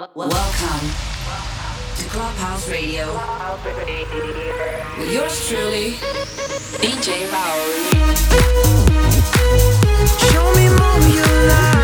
Welcome to Clubhouse Radio with yours truly, DJ Maori. Show me more of your life.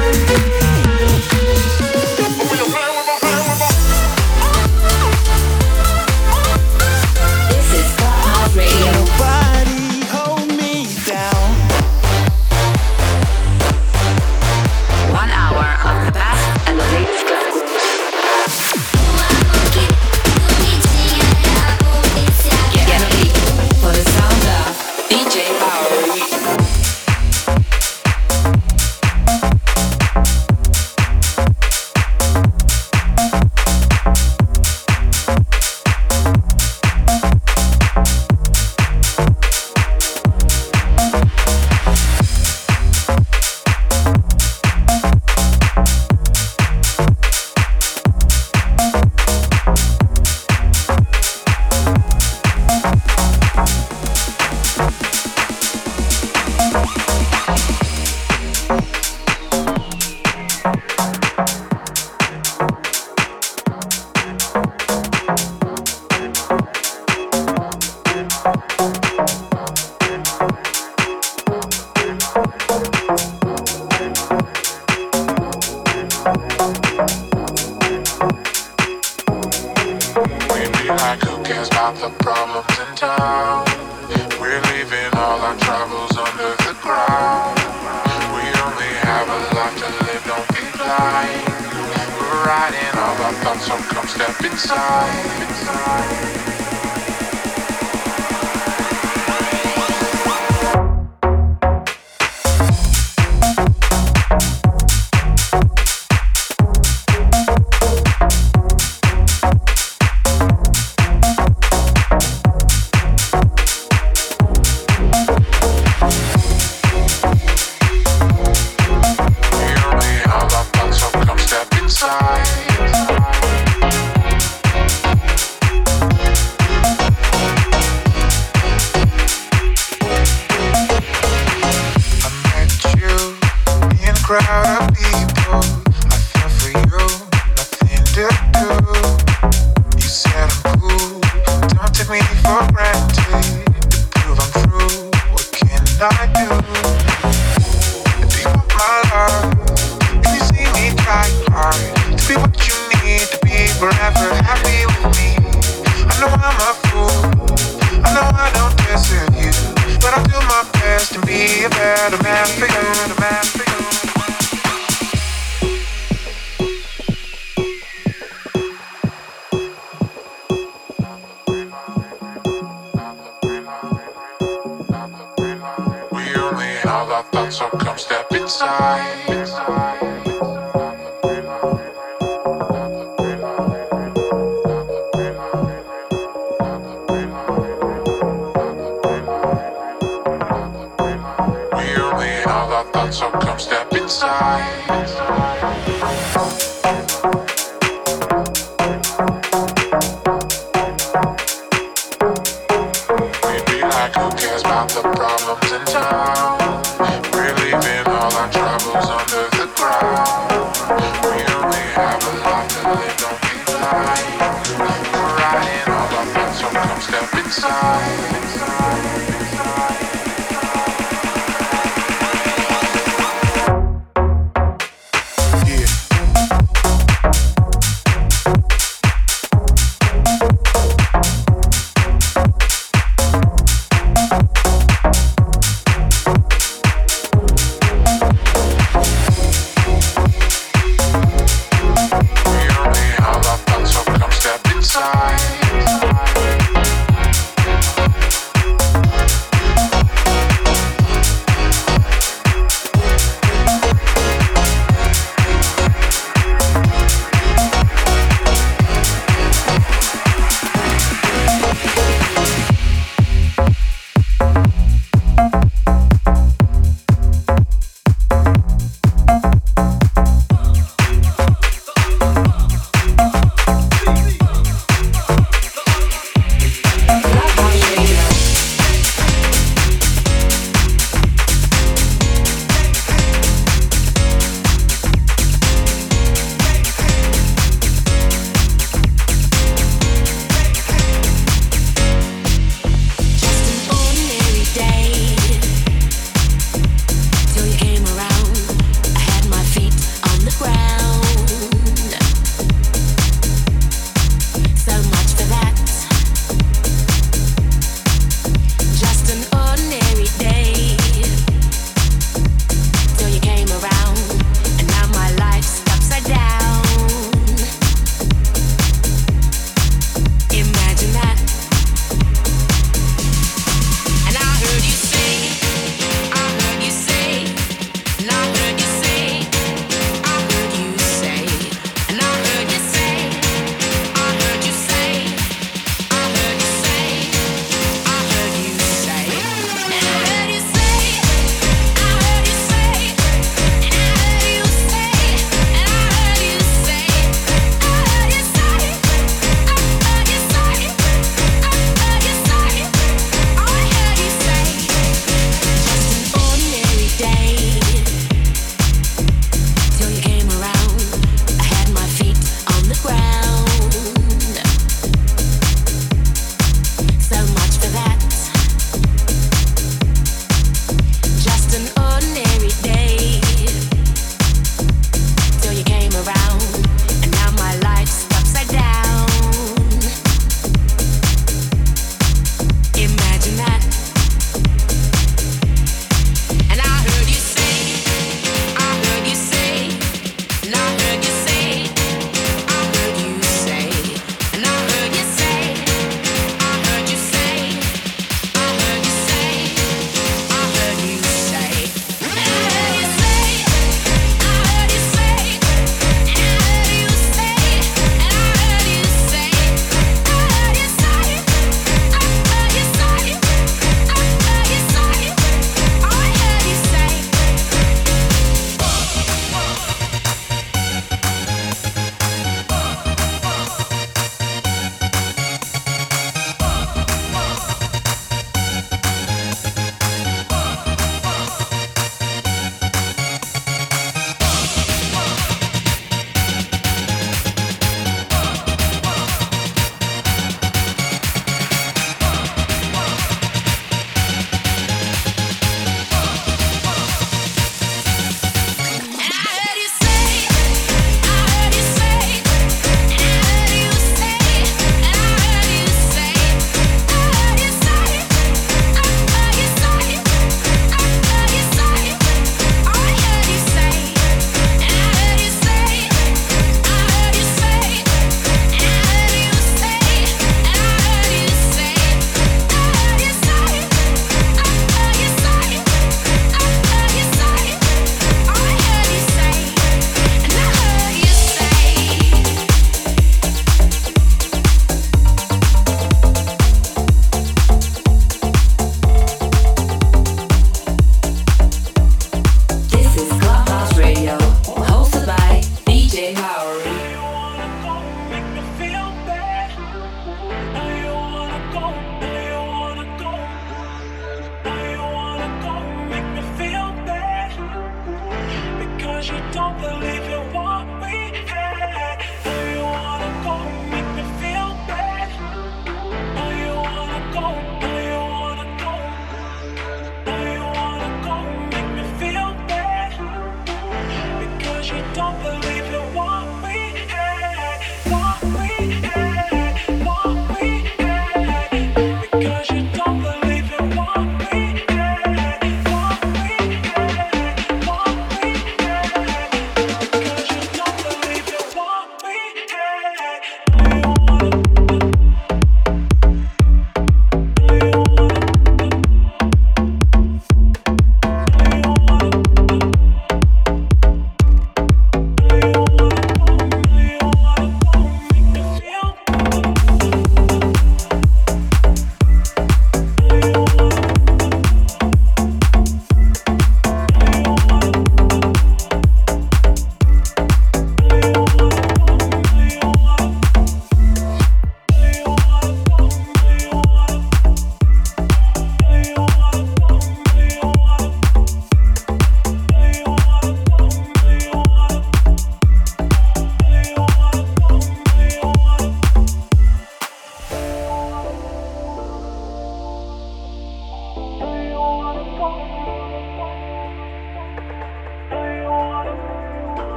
time.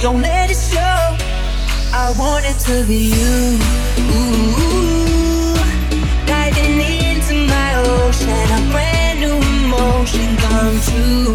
Don't let it show. I want it to be you. Ooh, diving into my ocean, a brand new emotion come true.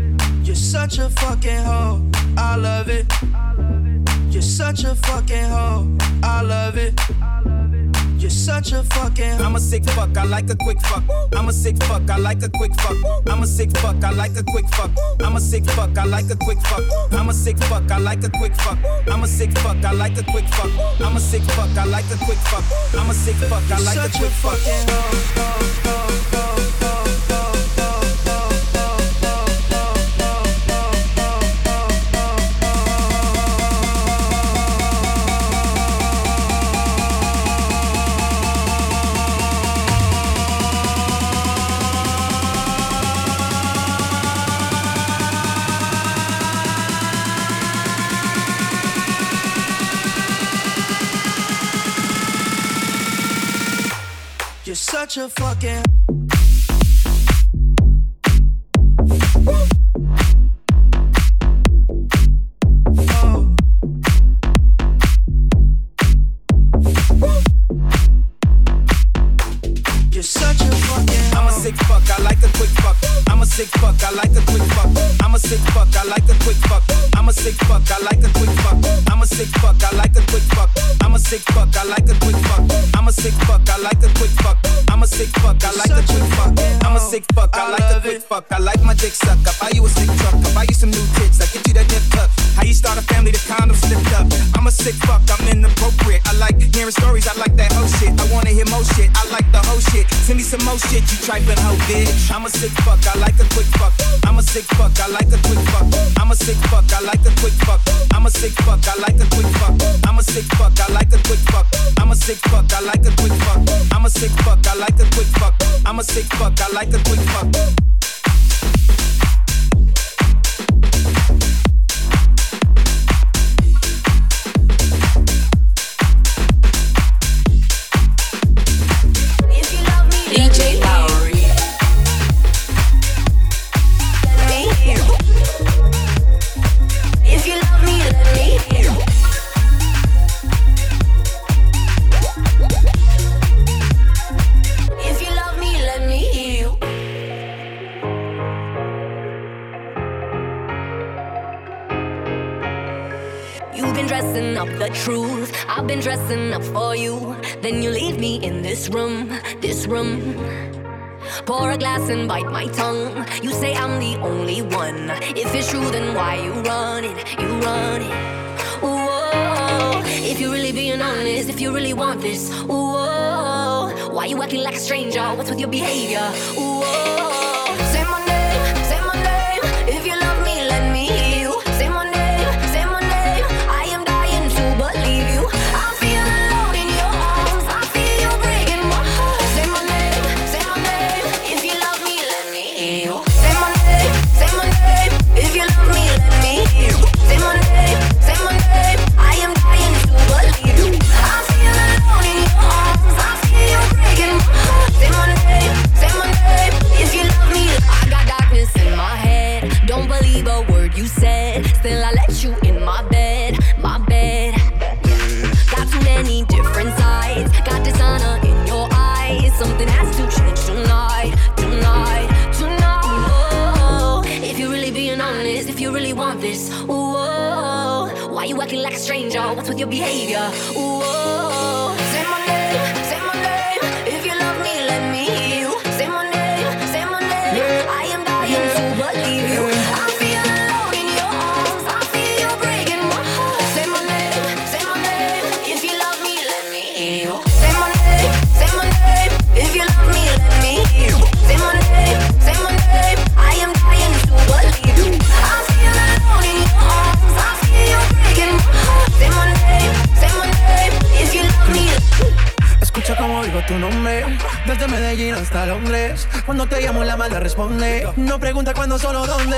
such a fucking hoe. I love it. You're such a fucking hoe. I love it. You're such a fucking hoe. I'm a sick fuck, I like a quick fuck. I'm a sick fuck, I like a quick fuck. I'm a sick fuck, I like a quick fuck. I'm a sick fuck, I like a quick fuck. I'm a sick fuck, I like a quick fuck. I'm a sick fuck, I like a quick fuck. I'm a sick fuck, I like a quick fuck. I'm a sick fuck, I like a quick fuck. You're such a fucking. hoe. You're sick fuck, I like a quick fuck. I'm a sick fuck, I like a quick fuck. I'm a sick fuck, I like a quick fuck. I like my dick suck. I buy you a sick truck. I buy you some new tits. I get you that nip tuck. How you start a family, the condom slipped up. I'm a sick fuck, I'm inappropriate. I like hearing stories, I like that whole shit. I wanna hear more shit, I like the whole shit. Send me some more shit, you trifling hoe, bitch. I'm a sick fuck, I like a quick fuck. I'm a sick fuck, I like a quick fuck. I'm a sick fuck, I like a quick fuck. I'm a sick fuck, I like a quick fuck. I'm a sick fuck, I like a quick fuck. I'm a sick fuck, I like a quick fuck. I'm a sick fuck, I like a quick fuck. I'm a sick fuck, I like a quick fuck. I've been dressing up for you. Then you leave me in this room, this room. Pour a glass and bite my tongue. You say I'm the only one. If it's true, then why you running? You running? Whoa. If you're really being honest, if you really want this, whoa. Why you acting like a stranger? What's with your behavior? Whoa. Your behavior? Tu nombre, desde Medellín hasta Londres. Cuando te llamo la mala responde. No pregunta cuándo, solo dónde.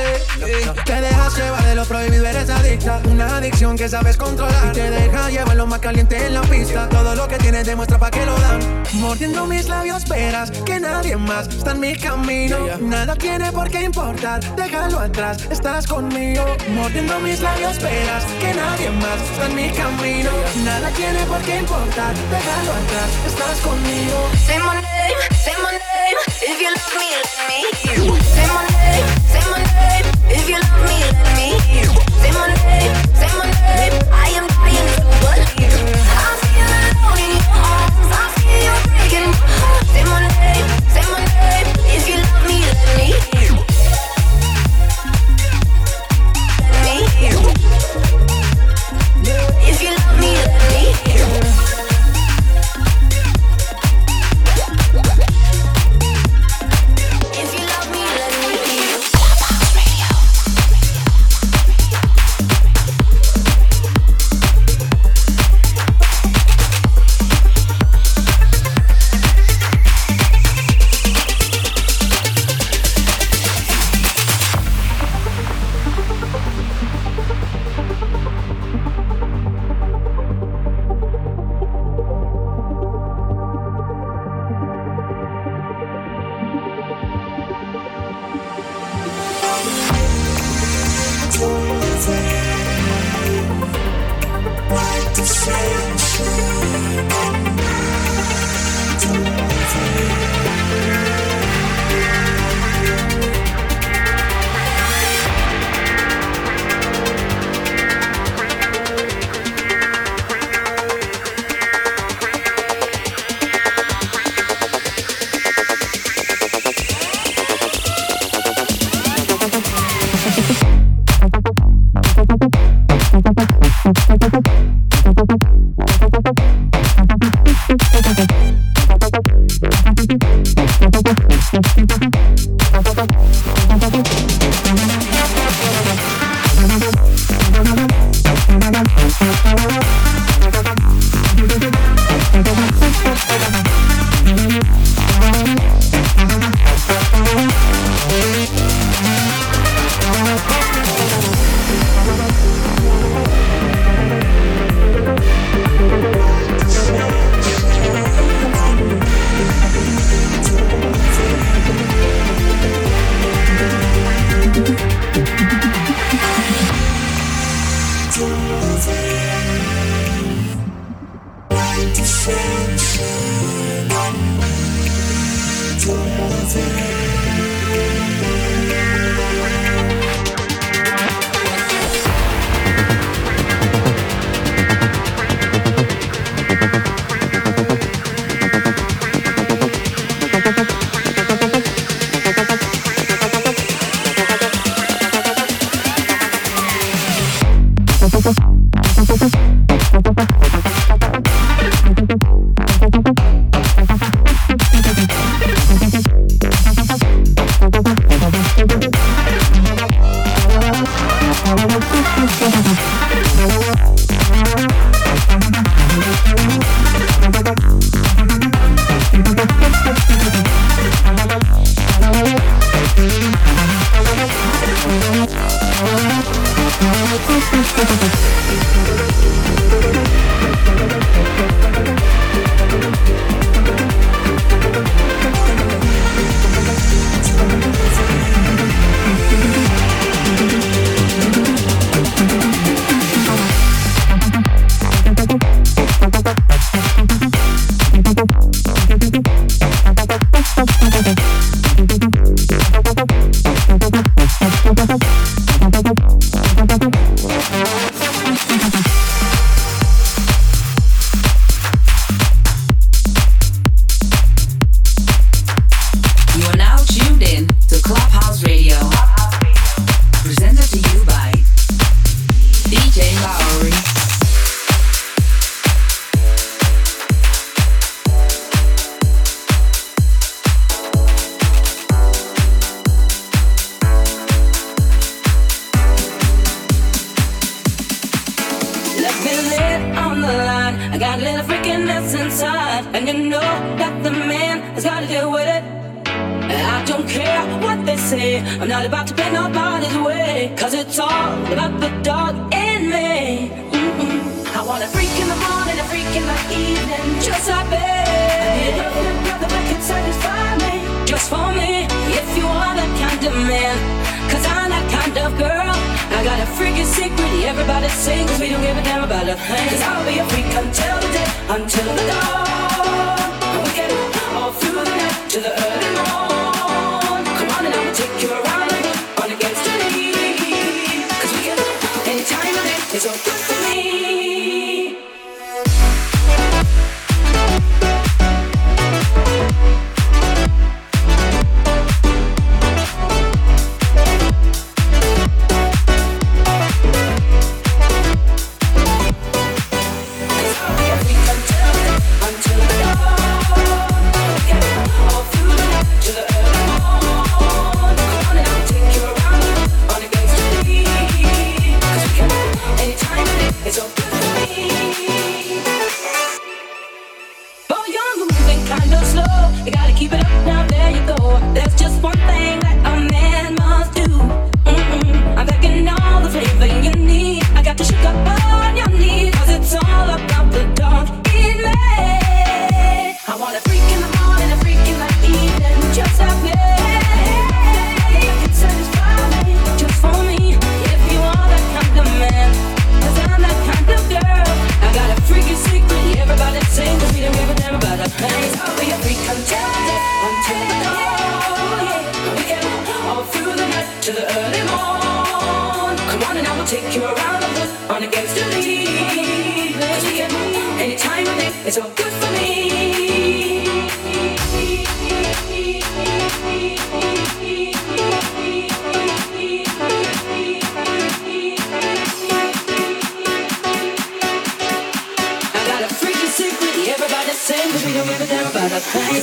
Te dejas llevar de lo prohibido, eres adicta. Una adicción que sabes controlar. Y te deja llevar lo más caliente en la pista. Todo lo que tienes demuestra pa' que lo dan. Mordiendo mis labios, verás que nadie más está en mi camino. Nada tiene por qué importar, déjalo atrás, estás conmigo. Mordiendo mis labios, verás que nadie más está en mi camino. Nada tiene por qué importar, déjalo atrás, estás conmigo. Say my name. If you love me, let me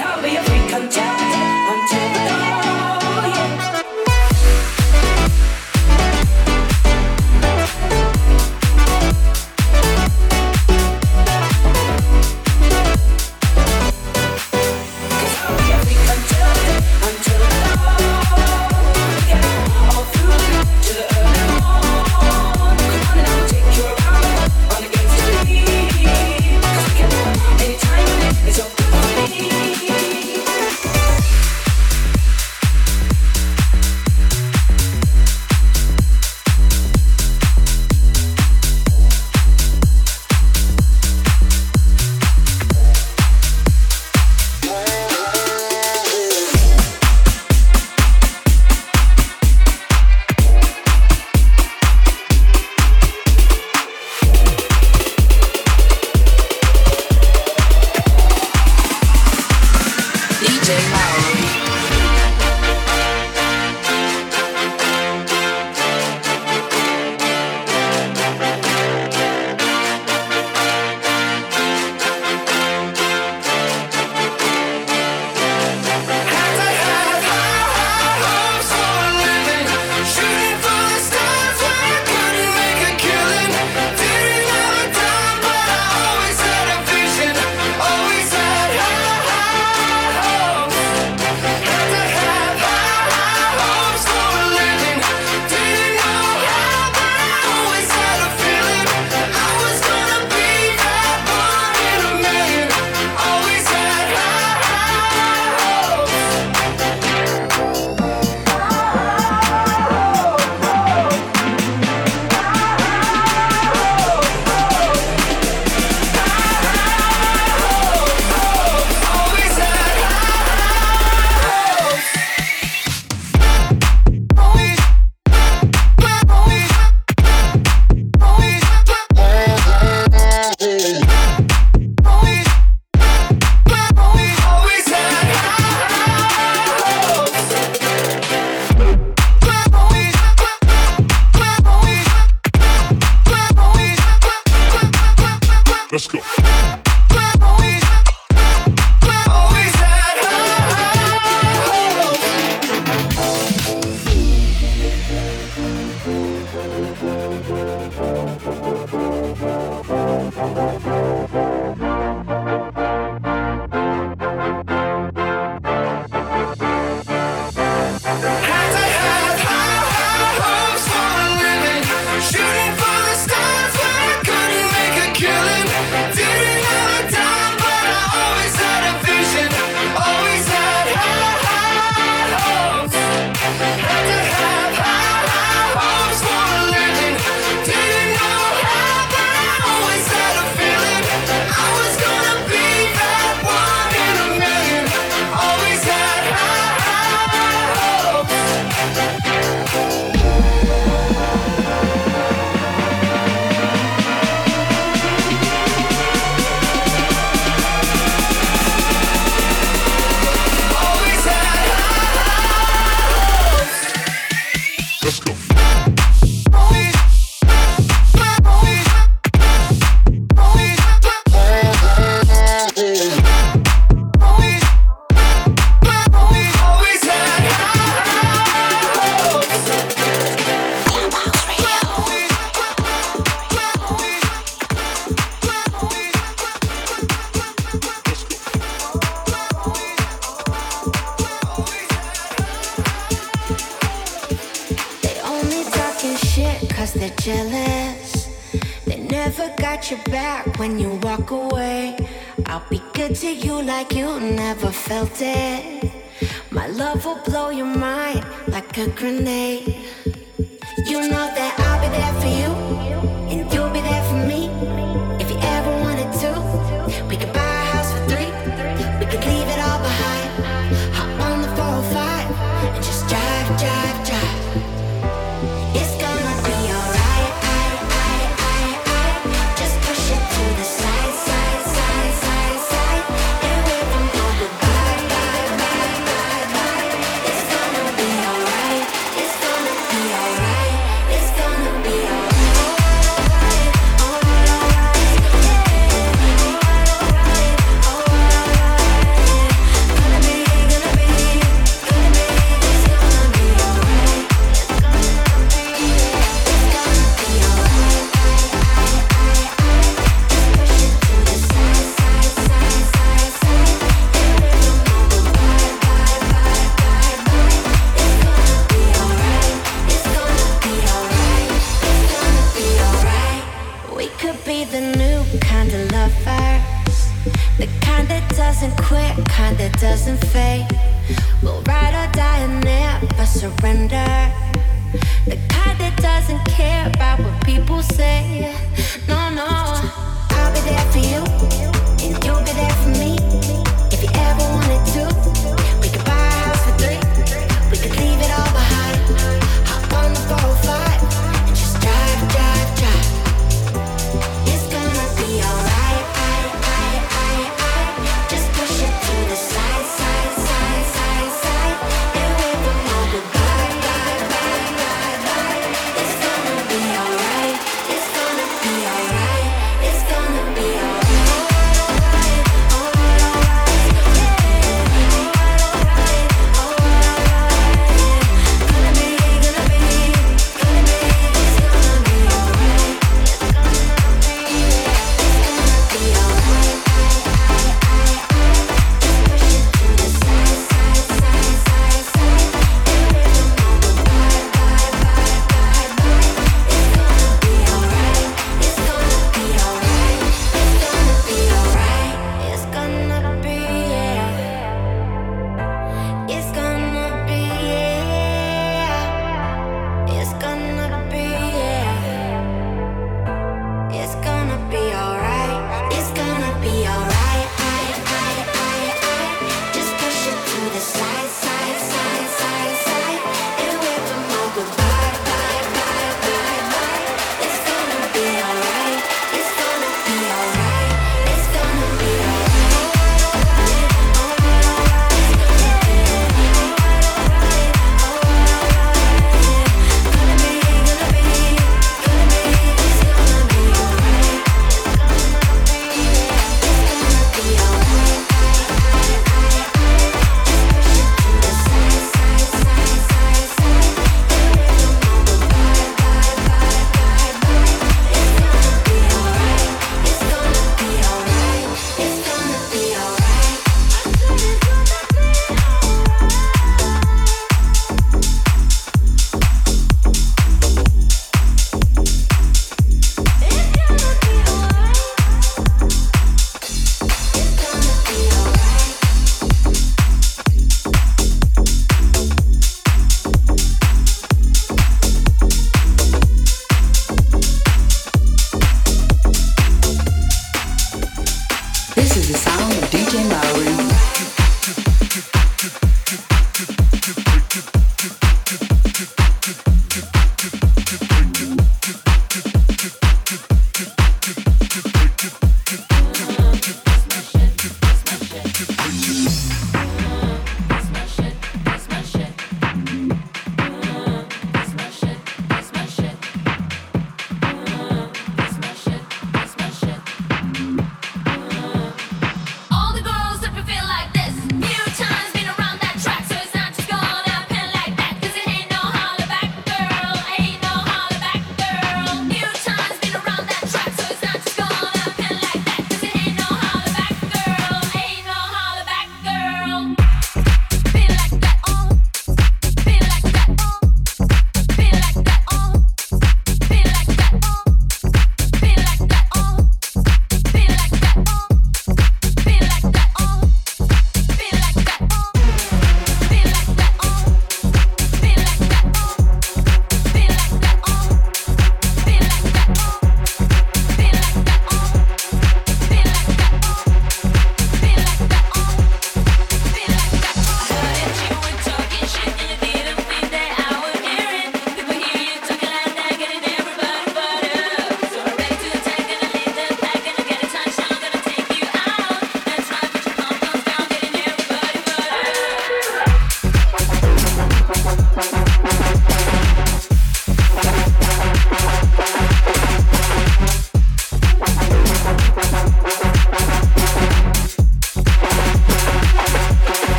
a thing. 'Cause